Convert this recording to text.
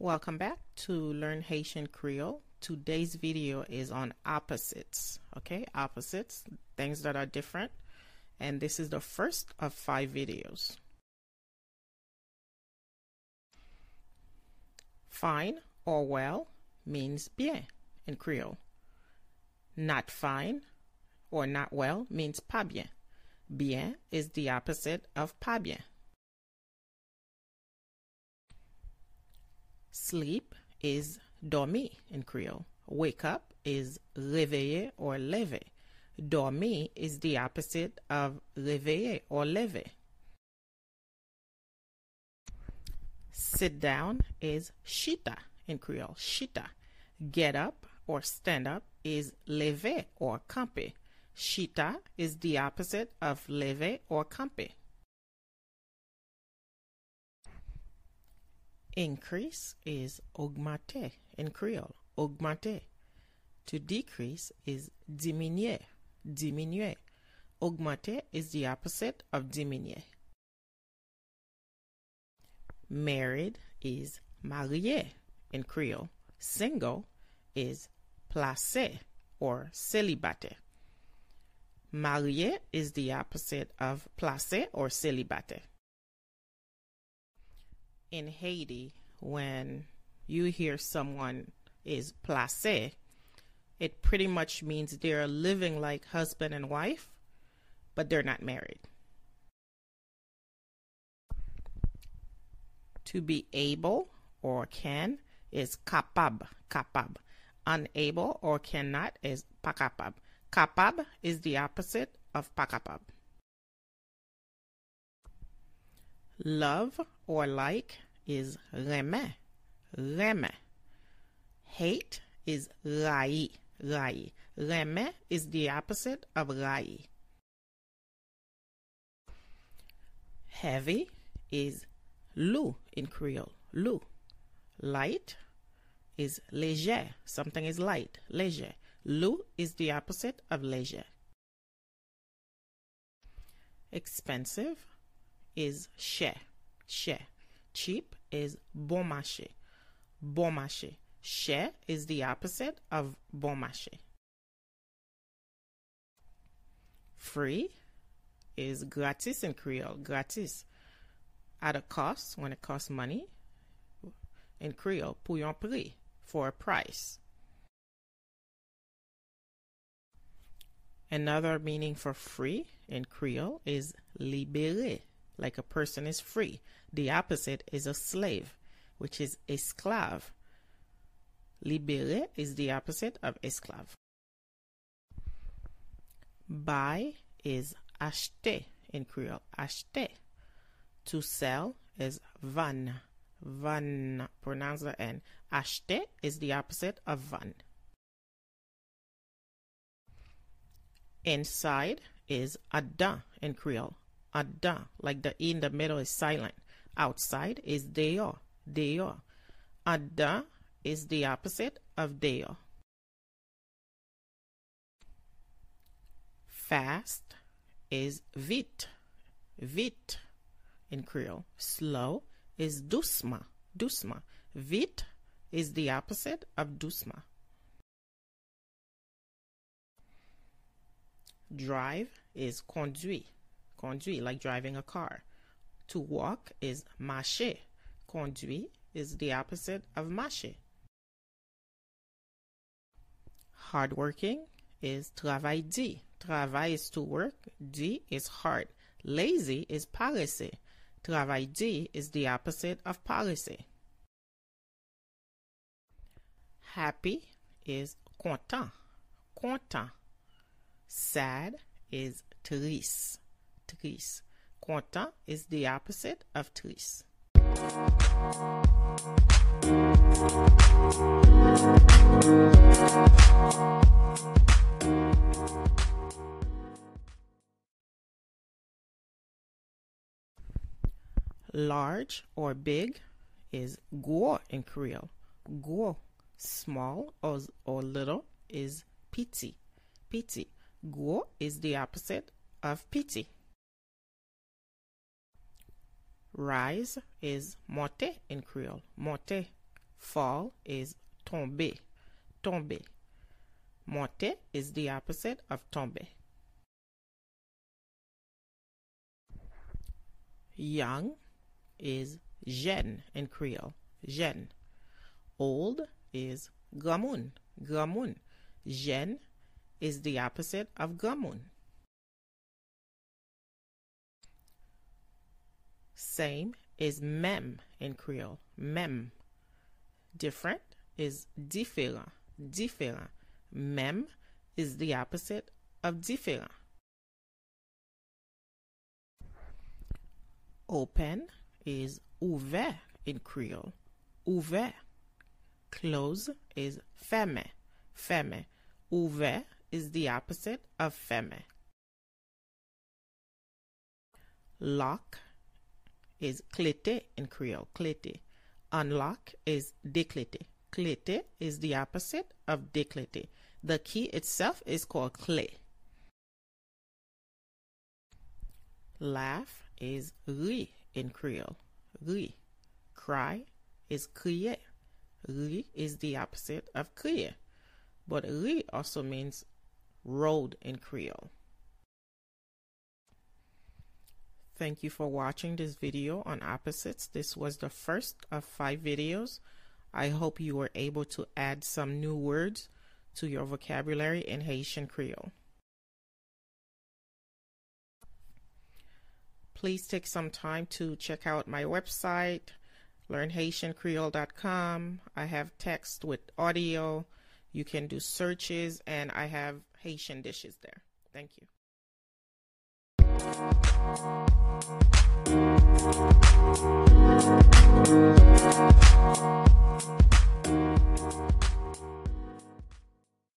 Welcome back to Learn Haitian Creole. Today's video is on opposites. Okay, opposites, things that are different. And this is the first of five videos. Fine or well means bien in Creole. Not fine or not well means pas bien. Bien is the opposite of pas bien. Sleep is dormir in Creole. Wake up is réveiller or lever. Dormir is the opposite of réveiller or lever. Sit down is chita in Creole. Chita. Get up or stand up is lever or camper. Chita is the opposite of lever or camper. Increase is augmenter in Creole. Augmenter. To decrease is diminuer. Diminuer. Augmenter is the opposite of diminuer. Married is marié in Creole. Single is placé or célibataire. Marié is the opposite of placé or célibataire. In Haiti, when you hear someone is placé, it pretty much means they're living like husband and wife, but they're not married. To be able or can is capable, capable. Unable or cannot is pas capable. Capable is the opposite of pas capable. Love or like is reme, reme. Hate is rai, rai. Reme is the opposite of rai. Heavy is lou in Creole, lou. Light is léger. Something is light, léger. Lou is the opposite of léger. Expensive is cher, cher. Cheap is bon marché, bon marché. Cher is the opposite of bon marché. Free is gratis in Creole, gratis. At a cost, when it costs money, in Creole, pour un prix, for a price. Another meaning for free in Creole is libéré, like a person is free. The opposite is a slave, which is esclave. Libéré is the opposite of esclave. Buy is acheter in Creole, acheter. To sell is van, van, pronounce the N. Acheter is the opposite of van. Inside is adan in Creole. Adan, like the E in the middle is silent. Outside is deo, deo. Adan is the opposite of deo. Fast is vite, vite in Creole. Slow is doucement, doucement. Vite is the opposite of doucement. Drive is conduit, conduit like driving a car. To walk is marcher. Conduit is the opposite of marcher. Hardworking is travail dit. Travail is to work. Dit is hard. Lazy is paresseux. Travail dit is the opposite of paresseux. Happy is content. Content. Sad is triste. Triste. Content is the opposite of triste. Large or big is gros in Creole. Gros. Small or, or little is petit. Petit. Gros is the opposite of petit. Rise is monter in Creole. Monter. Fall is tomber. Tomber. Monter is the opposite of tomber. Young is jeune in Creole. Jeune. Old is gamun. Gamun. Jeune is the opposite of gamun. Same is mem in Creole. Mem. Different is différent. Différent. Mem is the opposite of différent. Open is ouvert in Creole. Ouvert. Close is fermé. Fermé. Ouvert is the opposite of fermé. Lock is clété in Creole. Clété. Unlock is déclété. Clété is the opposite of déclété. The key itself is called clé. Laugh is rire in Creole. Rire. Cry is crier. Rire is the opposite of crier. But rire also means road in Creole. Thank you for watching this video on opposites. This was the first of five videos. I hope you were able to add some new words to your vocabulary in Haitian Creole. Please take some time to check out my website, learnhaitiancreole.com. I have text with audio. You can do searches, and I have Haitian dishes there. Thank you. Thank you.